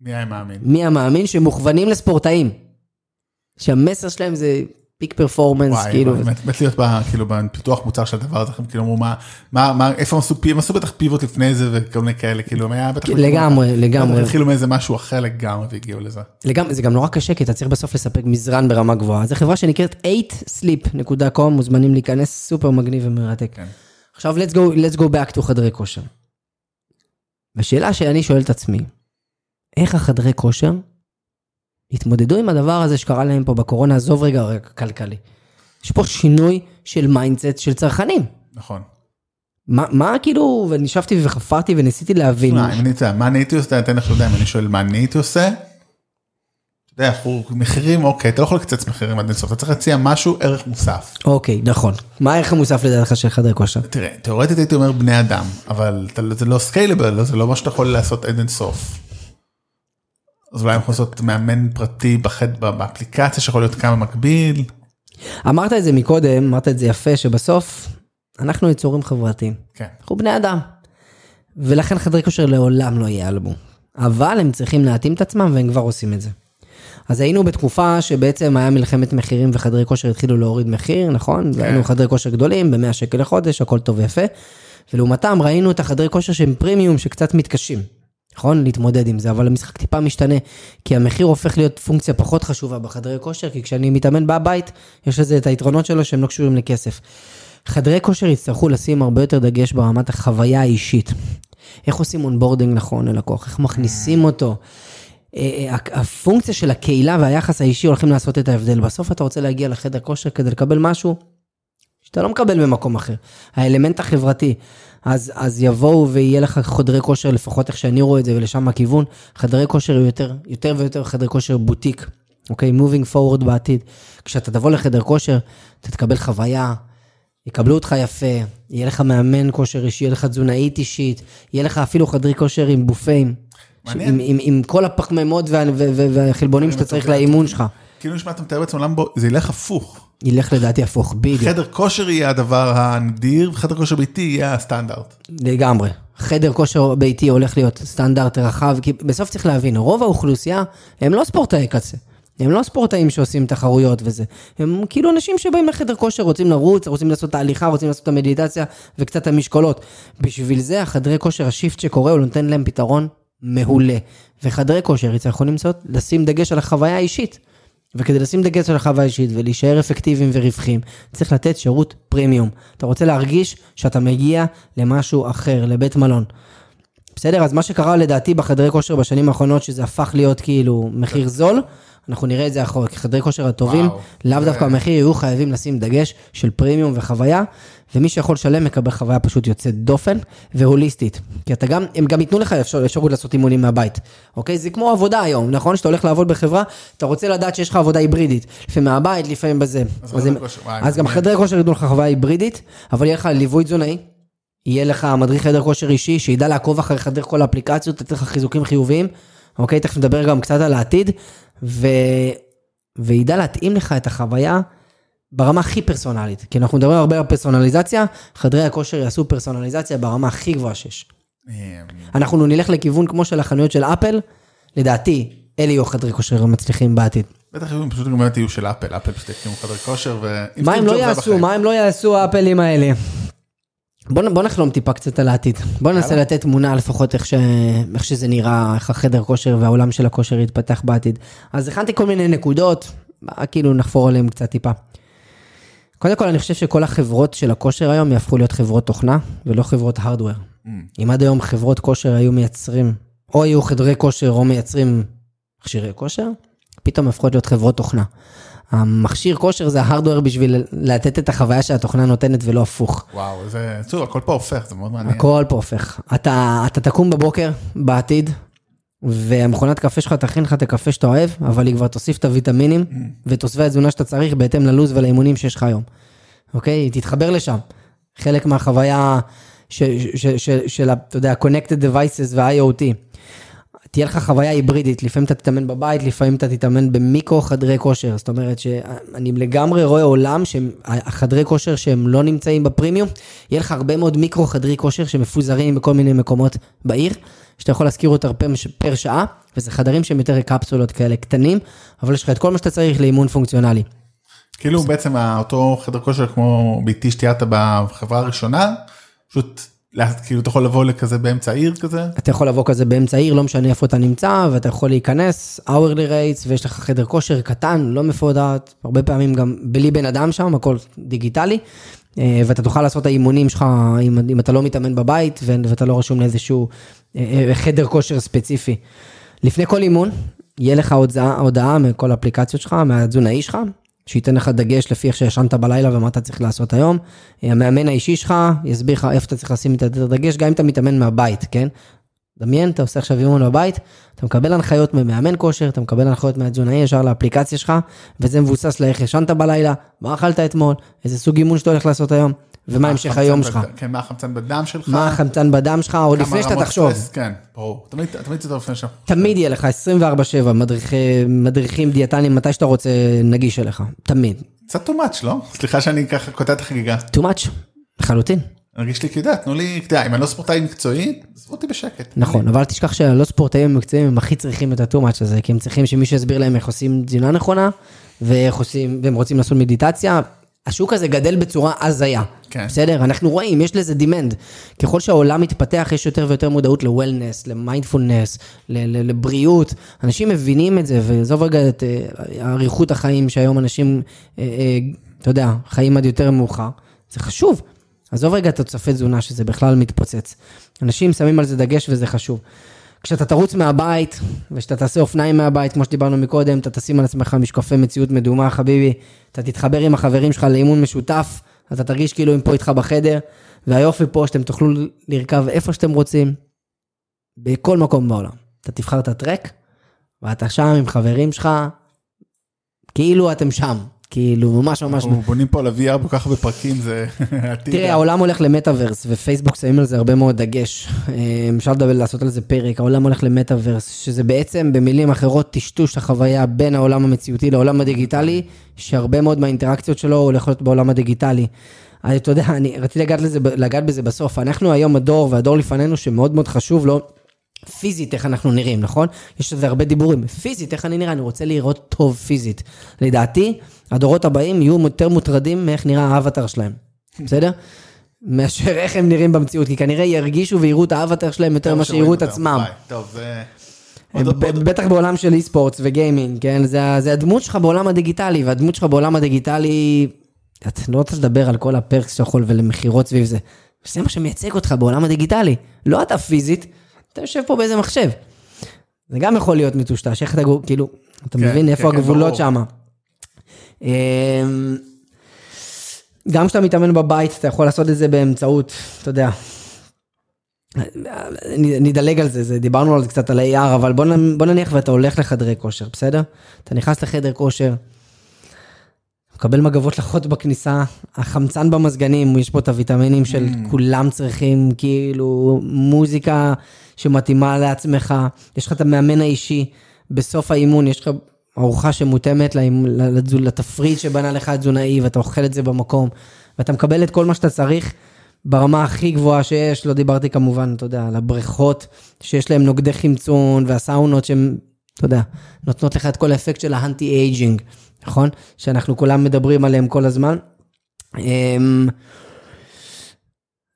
מי היה מאמין? מי המאמין שמוכוונים לספורטאים. שהמסר שלהם זה פיק פרפורמנס, וואי, כאילו. באמת, באמת להיות ב- כאילו בפיתוח מוצר של הדבר הזה, כאילו אמרו מה, מה, מה, איפה הם עשו, הם עשו בטח פיבוט לפני זה וכל מיני כאלה, כאילו הם היה בטח, לגמרי, לגמרי. התחילו מאיזה משהו אחר לגמרי והגיעו לזה. לגמרי, זה גם נורא קשה, כי אתה צריך בסוף לספק מזרן ברמה גבוהה. זו חברה שנקראת 8sleep.com, מוזמנים להיכנס, סופר מגניב ומרתק. כן. עכשיו, let's go, let's go back to חדרי כושר. השאלה שאני שואל את עצמי, איך החדרי כושר התמודדו עם הדבר הזה שקרה להם פה בקורונה, עזוב רגע רגע כלכלי. יש פה שינוי של mindset של צרכנים. נכון. מה, מה כאילו, ואני ישבתי וחפרתי וניסיתי להבין. תשמע, אם אני יודע, מה אני הייתי עושה, אתן לך, לא יודע, אם אני שואל מה אני הייתי עושה, אתה יודע, מחירים, אוקיי, אתה לא יכול לקצץ מחירים עד אינסוף, אתה צריך להציע משהו, ערך מוסף. אוקיי, נכון. מה הערך המוסף לדעתך של חדרי כושר? תראה, תאורטית הייתי אומר בני אדם, אבל אתה- זה לא סקיילבל, זה לא מה שאתה יכול לעשות עד אינסוף. אז אולי אנחנו לעשות מאמן פרטי בחד, באפליקציה שיכול להיות כמה מקביל. אמרת את זה מקודם, אמרת את זה יפה, שבסוף אנחנו יצורים חברתיים. כן. אנחנו בני אדם. ולכן חדרי כושר לעולם לא ייעלמו. אבל הם צריכים להתאים את עצמם והם כבר עושים את זה. אז היינו בתקופה שבעצם היה מלחמת מחירים וחדרי כושר התחילו להוריד מחיר, נכון? והיינו חדרי כושר גדולים ב-100 שקל לחודש, הכל טוב ויפה. ולעומתם ראינו את החדרי כושר שהם פרימיום שקצת מתקשים, נכון? להתמודד עם זה, אבל המשחק טיפה משתנה, כי המחיר הופך להיות פונקציה פחות חשובה בחדרי כושר, כי כשאני מתאמן בבית, יש לזה את היתרונות שלו שהם לא קשורים לכסף. חדרי כושר יצטרכו לשים הרבה יותר דגש ברמת החוויה האישית. איך עושים onboarding נכון ללקוח, איך מכניסים אותו. אה, אה, הפונקציה של הקהילה והיחס האישי הולכים לעשות את ההבדל. בסוף אתה רוצה להגיע לחדר כושר כדי לקבל משהו שאתה לא מקבל במקום אחר. האלמנט החברתי. אז, אז יבואו ויהיה לך חדרי כושר, לפחות איך שאני רואה את זה, ולשם הכיוון. חדרי כושר יותר, יותר ויותר חדרי כושר בוטיק, אוקיי? moving forward בעתיד. כשאתה תבוא לחדר כושר, אתה תקבל חוויה, יקבלו אותך יפה, יהיה לך מאמן כושר אישי, יהיה לך תזונאית אישית, יהיה לך אפילו חדרי כושר עם בופים. מעניין. עם, עם, עם כל הפחמימות וה, וה, וה, והחלבונים שאתה צריך לאימון שלך. כאילו נשמע אתה מתאר בעצם עולם בו, זה ילך הפוך. ילך לדעתי הפוך, בדיוק. חדר כושר יהיה הדבר הנדיר, וחדר כושר ביתי יהיה הסטנדרט. לגמרי. חדר כושר ביתי הולך להיות סטנדרט רחב, כי בסוף צריך להבין, רוב האוכלוסייה הם לא ספורטאי קצה. הם לא ספורטאים שעושים תחרויות וזה. הם כאילו אנשים שבאים לחדר כושר, רוצים לרוץ, רוצים לעשות את ההליכה, רוצים לעשות את המדיטציה וקצת המשקולות. בשביל זה החדרי כושר, השיפט שקורה, הוא נותן להם פתרון מעולה. וחדרי כושר יצטרכו למצוא, לשים דגש על החוויה האישית. וכדי לשים דגש על החוויה האישית ולהישאר אפקטיביים ורווחיים, צריך לתת שירות פרימיום. אתה רוצה להרגיש שאתה מגיע למשהו אחר, לבית מלון. בסדר? אז מה שקרה לדעתי בחדרי כושר בשנים האחרונות, שזה הפך להיות כאילו מחיר זול, אנחנו נראה את זה אחורה, כי חדרי כושר הטובים, וואו, לאו זה- דווקא המחיר, יהיו חייבים לשים דגש של פרימיום וחוויה, ומי שיכול לשלם מקבל חוויה פשוט יוצאת דופן והוליסטית. כי אתה גם, הם גם ייתנו לך אפשר, אפשרות לעשות אימונים מהבית, אוקיי? זה כמו עבודה היום, נכון? שאתה הולך לעבוד בחברה, אתה רוצה לדעת שיש לך עבודה היברידית, לפעמים מהבית, לפעמים בזה. אז אז, חדר הם- כושר, אז גם. חדרי כושר ייתנו לך חוויה היברידית, אבל יהיה לך ליווי תזונאי, יהיה לך מדריך חדר כושר אישי, שידע לעקוב אחריך דרך כל האפליקציות, לתת לך חיזוקים חיוביים, אוקיי? תכף נדבר גם קצת על העתיד, ו... וידע להתאים לך את החוויה ברמה הכי פרסונלית. כי אנחנו מדברים הרבה על פרסונליזציה, חדרי הכושר יעשו פרסונליזציה ברמה הכי גבוהה שיש. אמ, אנחנו נלך לכיוון כמו של החנויות של אפל, לדעתי, אלה יהיו חדרי כושר מצליחים בעתיד. בטח יהיו פשוט גם יהיו של אפל, אפל פשוט יקימו חדר כושר. ו- מה הם לא יעשו? מה הם לא יעשו האפלים האלה? בוא, נחלום טיפה קצת על העתיד. בוא ננסה. לתת תמונה לפחות איך, ש... איך שזה נראה, איך החדר כושר והעולם של הכושר יתפתח בעתיד. אז הכנתי כל מיני נקודות, מה, כאילו נחפור עליהן קצת טיפה. קודם כל, אני חושב שכל החברות של הכושר היום יהפכו להיות חברות תוכנה, ולא חברות הארדוור. Mm. אם עד היום חברות כושר היו מייצרים, או היו חדרי כושר או מייצרים מכשירי כושר, פתאום הפכות להיות חברות תוכנה. המכשיר כושר זה ההארדוור בשביל לתת את החוויה שהתוכנה נותנת ולא הפוך. וואו, זה, צור, הכל פה הופך, זה מאוד מעניין. הכל פה הופך. אתה, אתה תקום בבוקר, בעתיד, והמכונת קפה שלך תכין לך את הקפה שאתה אוהב, אבל היא כבר תוסיף את הוויטמינים ותוספי התזונה שאתה צריך בהתאם ללו"ז ולאימונים שיש לך היום. אוקיי? תתחבר לשם. חלק מהחוויה ש, ש, ש, של, אתה יודע, connected devices וה-IoT. תהיה לך חוויה היברידית, לפעמים אתה תתאמן בבית, לפעמים אתה תתאמן במיקרו חדרי כושר. זאת אומרת שאני לגמרי רואה עולם שהחדרי כושר שהם לא נמצאים בפרימיום, יהיה לך הרבה מאוד מיקרו חדרי כושר שמפוזרים בכל מיני מקומות בעיר, שאתה יכול להשכיר אותם פר, פר שעה, וזה חדרים שהם יותר קפסולות כאלה קטנים, אבל יש לך את כל מה שאתה צריך לאימון פונקציונלי. כאילו בעצם אותו חדר כושר כמו ביתי שתיארת בחברה הראשונה, פשוט כאילו אתה יכול לבוא לכזה באמצע העיר כזה. אתה יכול לבוא כזה באמצע העיר, לא משנה איפה אתה נמצא, ואתה יכול להיכנס, hourly rates, ויש לך חדר כושר קטן, לא מפודרת, הרבה פעמים גם בלי בן אדם שם, הכל דיגיטלי, ואתה תוכל לעשות את האימונים שלך, אם, אם אתה לא מתאמן בבית, ואתה לא רשום לאיזשהו אה, אה, חדר כושר ספציפי. לפני כל אימון, יהיה לך הודעה, הודעה מכל האפליקציות שלך, מהתזונאי שלך, שייתן לך דגש לפי איך שישנת בלילה ומה אתה צריך לעשות היום. אה, המאמן האישי שלך יסביר לך איפה אתה צריך לשים את הדגש, גם אם אתה מתאמן מהבית, כן? דמיין, אתה עושה עכשיו אימון בבית, אתה מקבל הנחיות ממאמן כושר, אתה מקבל הנחיות מהתזונאי ישר לאפליקציה שלך, וזה מבוסס לאיך ישנת בלילה, מה אכלת אתמול, איזה סוג אימון שאתה הולך לעשות היום, ומה המשך היום בד- שלך, כן, מה החמצן בדם שלך. מה החמצן בדם שלך, עוד לפני שאתה תחשוב. סטרס, כן, ברור. תמיד תמיד זה טוב לפני שאנחנו... תמיד יהיה לך 24/7 מדריכי- מדריכים דיאטנים, מתי שאתה רוצה, נגיש אליך, תמיד. קצת too much, לא? סליחה שאני ככה קוטע את החגיגה. too much, לחלוטין. הרגיש לי כדאי, תנו לי, אתה יודע, אם אני לא ספורטאי מקצועי, עזבו אותי בשקט. נכון, אבל אל תשכח שהלא ספורטאים המקצועיים הם הכי צריכים את הטו-מאץ' הזה, כי הם צריכים שמישהו יסביר להם איך עושים תזונה נכונה, ואיך עושים, והם רוצים לעשות מדיטציה. השוק הזה גדל בצורה הזיה. כן. בסדר? אנחנו רואים, יש לזה demand. ככל שהעולם מתפתח, יש יותר ויותר מודעות ל-wellness, למיינדפולנס, לבריאות. אנשים מבינים את זה, ועזוב רגע את אה, אריכות החיים שהיום אנשים, אה, אה, אתה יודע, חיים עד יותר מאוחר. זה חשוב. עזוב רגע את תוספי תזונה, שזה בכלל מתפוצץ. אנשים שמים על זה דגש וזה חשוב. כשאתה תרוץ מהבית, וכשאתה תעשה אופניים מהבית, כמו שדיברנו מקודם, אתה תשים על עצמך משקפי מציאות מדומה, חביבי, אתה תתחבר עם החברים שלך לאימון משותף, אתה תרגיש כאילו הם פה איתך בחדר, והיופי פה שאתם תוכלו לרכב איפה שאתם רוצים, בכל מקום בעולם. אתה תבחר את הטרק, ואתה שם עם חברים שלך, כאילו אתם שם. כאילו, ממש ממש... אנחנו בונים פה על ה-VR כל כך הרבה פרקים, זה עתיד. תראה, העולם הולך למטאוורס, ופייסבוק שמים על זה הרבה מאוד דגש. אה, אפשר לדבר, לעשות על זה פרק, העולם הולך למטאוורס, שזה בעצם, במילים אחרות, טשטוש החוויה בין העולם המציאותי לעולם הדיגיטלי, שהרבה מאוד מהאינטראקציות שלו הולך להיות בעולם הדיגיטלי. אז אתה יודע, אני רציתי לגעת, לזה, לגעת בזה בסוף. אנחנו היום הדור, והדור לפנינו, שמאוד מאוד חשוב לו, פיזית איך אנחנו נראים, נכון? יש לזה הרבה דיבורים. פיזית, איך אני נראה? אני רוצה לראות טוב פיזית. לדעתי, הדורות הבאים יהיו יותר מוטרדים מאיך נראה האבטר שלהם, בסדר? מאשר איך הם נראים במציאות, כי כנראה ירגישו ויראו את האבטר שלהם יותר ממה שיראו את עצמם. טוב, זה... בטח בעולם של אי-ספורטס וגיימינג, כן? זה, זה הדמות שלך בעולם הדיגיטלי, והדמות שלך בעולם הדיגיטלי, אתה לא רוצה לדבר על כל הפרקס שאתה יכול ולמכירות סביב זה. זה מה שמייצג אותך בעולם הדיגיטלי. לא אתה פיזית, אתה יושב פה באיזה מחשב. זה גם יכול להיות מטושטש, איך אתה, כאילו, אתה כן, מבין כן, איפה כן, הגבולות. שם. גם כשאתה מתאמן בבית, אתה יכול לעשות את זה באמצעות, אתה יודע, נדלג על זה, זה, דיברנו על זה קצת על AR, אבל בוא, בוא נניח ואתה הולך לחדרי כושר, בסדר? אתה נכנס לחדר כושר, מקבל מגבות לחות בכניסה, החמצן במזגנים, יש פה את הוויטמינים של Mm. כולם צריכים, כאילו, מוזיקה שמתאימה לעצמך, יש לך את המאמן האישי, בסוף האימון יש לך ארוחה שמותאמת לתפריט שבנה לך התזונאי, ואתה אוכל את זה במקום, ואתה מקבל את כל מה שאתה צריך. ברמה הכי גבוהה שיש, לא דיברתי כמובן, אתה יודע, על הבריכות שיש להם נוגדי חמצון והסאונות שהן, אתה יודע, נותנות לך את כל האפקט של ה anti-aging, נכון? שאנחנו כולם מדברים עליהם כל הזמן. אמ,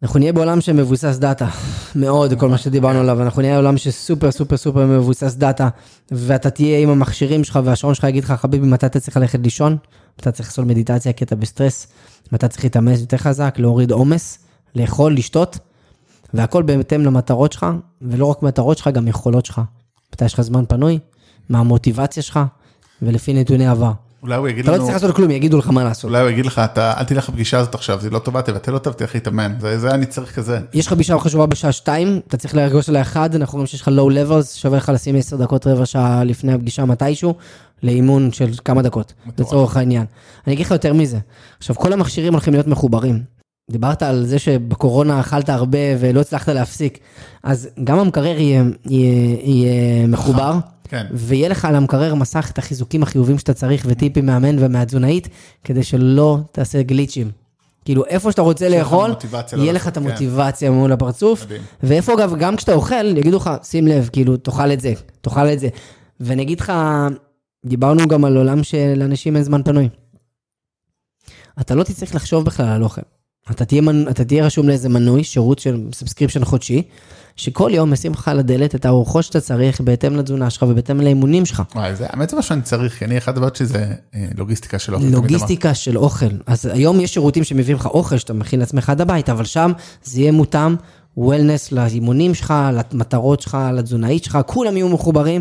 אנחנו נהיה בעולם שמבוסס data, מאוד, כל מה שדיברנו עליו, אנחנו נהיה עולם שסופר סופר סופר מבוסס דאטה, ואתה תהיה עם המכשירים שלך והשעון שלך יגיד לך, חביבי, מתי אתה צריך ללכת לישון? מתי צריך לעשות מדיטציה כי אתה בסטרס? מתי צריך להתאמץ יותר חזק, להוריד עומס, לאכול, לשתות, והכל בהתאם למטרות שלך, ולא רק מטרות שלך, גם יכולות שלך. מתי יש לך זמן פנוי, מה המוטיבציה שלך, ולפי נתוני עבר. אולי הוא יגיד אתה לא לנו, צריך לעשות כלום, יגידו לך מה לעשות. אולי הוא יגיד לך, אתה, אל תלך לפגישה הזאת עכשיו, זה לא טובה, תבטל אותה ותלך להתאמן. זה, זה אני צריך כזה. יש לך פגישה חשובה בשעה 2, אתה צריך להרגוש עליה 1, אנחנו רואים שיש לך low levels, שווה לך לשים 10 דקות, רבע שעה לפני הפגישה מתישהו, לאימון של כמה דקות, לצורך העניין. אני אגיד לך יותר מזה. עכשיו, כל המכשירים הולכים להיות מחוברים. דיברת על זה שבקורונה אכלת הרבה ולא הצלחת להפסיק, אז גם המקרר יהיה, יהיה, יהיה מחובר, כן. ויהיה לך על המקרר מסך את החיזוקים החיובים שאתה צריך וטיפים מאמן ומהתזונאית, כדי שלא תעשה גליצ'ים. כאילו, איפה שאתה רוצה לאכול, לא יהיה לך את כן. המוטיבציה מול הפרצוף. מדהים. ואיפה אגב, גם כשאתה אוכל, יגידו לך, שים לב, כאילו, תאכל את זה, תאכל את זה. ואני אגיד לך, דיברנו גם על עולם שלאנשים אין זמן פנוי. אתה לא תצטרך לחשוב בכלל על אוכל. אתה תהיה, מנ... אתה תהיה רשום לאיזה מנוי, שירות של subscription חודשי, שכל יום ישים לך על הדלת את הארוחות שאתה צריך בהתאם לתזונה שלך ובהתאם לאימונים שלך. וואי, זה, האמת זה מה שאני צריך, כי אני אחד הדברים שזה אה, לוגיסטיקה של אוכל. לוגיסטיקה של אוכל. אז היום יש שירותים שמביאים לך אוכל שאתה מכין לעצמך עד הבית, אבל שם זה יהיה מותאם וולנס לאימונים שלך, למטרות שלך, לתזונאית שלך, כולם יהיו מחוברים.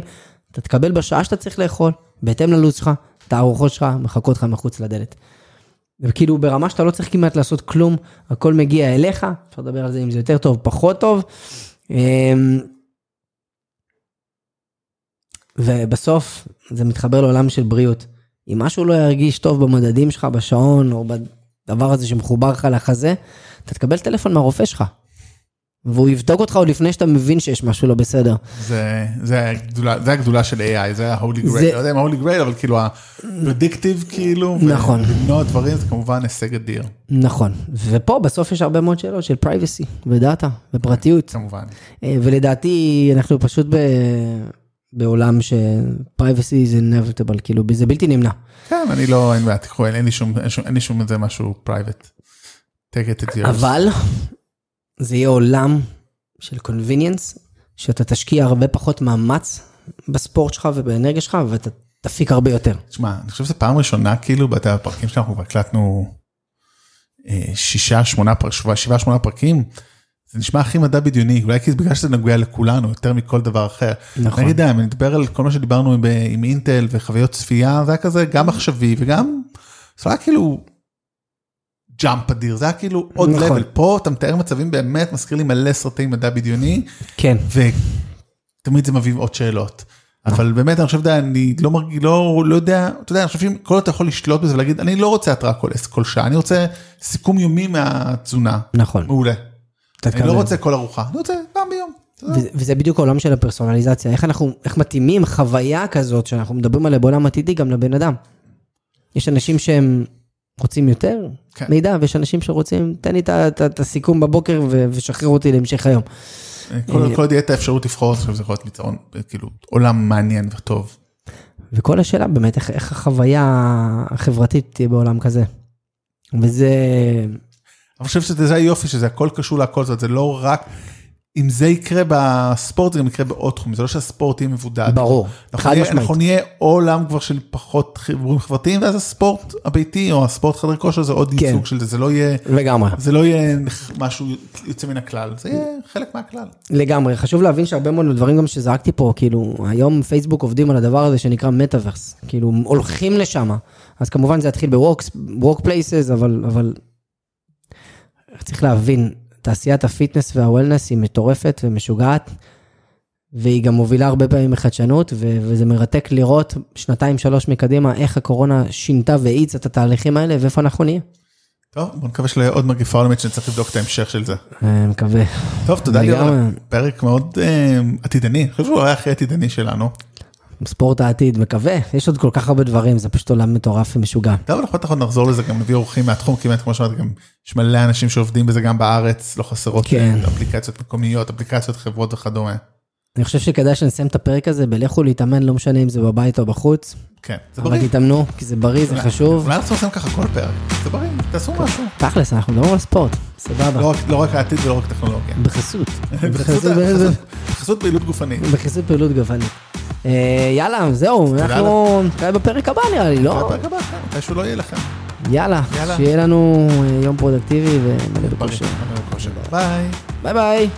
אתה תקבל בשעה שאתה צריך לאכול, בהתאם ללו"ז שלך, את הארוחות שלך מחכות לך מחוץ לדלת. וכאילו ברמה שאתה לא צריך כמעט לעשות כלום, הכל מגיע אליך, אפשר לדבר על זה אם זה יותר טוב, פחות טוב. אמ, ובסוף זה מתחבר לעולם של בריאות. אם משהו לא ירגיש טוב במדדים שלך, בשעון, או בדבר הזה שמחובר לך לחזה, אתה תקבל טלפון מהרופא שלך. והוא יבדוק אותך עוד לפני שאתה מבין שיש משהו לא בסדר. זה, זה, הגדולה, זה הגדולה של AI, זה ה-Holy Grail, זה- לא יודע אם ה-Holy Grail, אבל כאילו ה-Predictive כאילו, נכון. ולמנוע דברים זה כמובן הישג אדיר, נכון. ופה בסוף יש הרבה מאוד שאלות של פרייבסי ודאטה ופרטיות. כמובן. אה, ולדעתי אנחנו פשוט ב... בעולם ש-privacy is inevitable, כאילו זה בלתי נמנע. כן, אני לא, אין בעיה, תקחו, אין לי שום, אין לי שום איזה משהו private. take it it's yours. אבל זה יהיה עולם של convenience, שאתה תשקיע הרבה פחות מאמץ בספורט שלך ובאנרגיה שלך, ואתה תפיק הרבה יותר. תשמע, אני חושב שזו פעם ראשונה כאילו בפרקים שאנחנו כבר הקלטנו אה, שישה, שמונה, שבעה, שבעה, שמונה פרקים. זה נשמע הכי מדע בדיוני, אולי כי זה בגלל שזה נוגע לכולנו יותר מכל דבר אחר. נכון. יודע, אם אני מדבר על כל מה שדיברנו עם, עם אינטל וחוויות צפייה, זה היה כזה גם עכשווי וגם, זה היה כאילו ג'אמפ אדיר, זה היה כאילו עוד נכון. לבל. פה אתה מתאר מצבים באמת, מזכיר לי מלא סרטי מדע בדיוני, כן, ותמיד זה מביא עוד שאלות. אבל באמת אני חושב, אני לא מרגיש, לא, לא יודע, אתה יודע, אני חושב שאם כל עוד אתה יכול לשלוט בזה ולהגיד, אני לא רוצה התראה כל, כל שעה, אני רוצה סיכום יומי מהתזונה. נכון. מעולה. אני לא. רוצה כל ארוחה, אני רוצה פעם ביום. וזה בדיוק העולם של הפרסונליזציה, איך אנחנו, איך מתאימים חוויה כזאת שאנחנו מדברים עליה בעולם עתידי גם לבן אדם. יש אנשים שהם רוצים יותר כן. מידע, ויש אנשים שרוצים, תן לי את הסיכום בבוקר ו- ושחרר אותי להמשך היום. כל כל עוד יהיה את האפשרות לבחור, חושב שזה יכול להיות מצעון, כאילו, עולם מעניין וטוב. וכל השאלה באמת, איך, איך החוויה החברתית תהיה בעולם כזה. וזה, אני חושב שזה היופי, שזה הכל קשור להכל, זאת אומרת, זה לא רק, אם זה יקרה בספורט, זה גם יקרה בעוד תחום, זה לא שהספורט יהיה מבודד. ברור, חד משמעית. אנחנו נהיה עולם כבר של פחות חיבורים חברתיים, ואז הספורט הביתי או הספורט חדר כושר זה עוד כן. ייצוג של זה, זה לא יהיה, לגמרי, זה לא יהיה משהו יוצא מן הכלל, זה יהיה חלק מהכלל. לגמרי. חשוב להבין שהרבה מאוד דברים גם שזרקתי פה, כאילו, היום פייסבוק עובדים על הדבר הזה שנקרא מטאוורס, כאילו, הולכים לשם. אז כמובן זה יתחיל ב-work places, אבל, אבל צריך להבין, תעשיית הפיטנס והוולנס היא מטורפת ומשוגעת, והיא גם מובילה הרבה פעמים לחדשנות, ו- וזה מרתק לראות שנתיים, שלוש מקדימה, איך הקורונה שינתה והאיצה את התהליכים האלה, ואיפה אנחנו נהיה. טוב, בוא נקווה שלא יהיה עוד מגיפה עולמית שנצטרך לבדוק את ההמשך של זה. אני מקווה. טוב, תודה. ליאור, פרק מאוד אה, עתידני, אני חושב שהוא היה הכי עתידני שלנו. ספורט העתיד, מקווה, יש עוד כל כך הרבה דברים, זה פשוט עולם מטורף ומשוגע. טוב, אנחנו בטח עוד נחזור לזה, גם נביא אורחים מהתחום, באמת, כמו שאמרתי, גם יש מלא אנשים שעובדים בזה גם בארץ, לא חסרות כן. אה, אפליקציות מקומיות, אפליקציות חברות וכדומה. אני חושב שכדאי שנסיים את הפרק הזה בלכו להתאמן, לא משנה אם זה בבית או בחוץ, כן, זה אבל בריא. תתאמנו, כי זה בריא, זה חשוב. אולי אנחנו עושים ככה כל פרק, זה בריא, תעשו משהו. תכלס, אנחנו מדברים על ספורט, סבבה. לא רק- לא העתיד ולא רק טכנולוגיה. בחסות. בחסות- פעילות גופנית. בחסות פעילות גופנית. אה, יאללה, זהו, אנחנו נתראה בפרק הבא נראה לי, לא? בפרק הבא, מתישהו לא יהיה לכם. יאללה. שיהיה לנו אה, יום פרודוקטיבי ומלא בכושר. ביי. ביי ביי.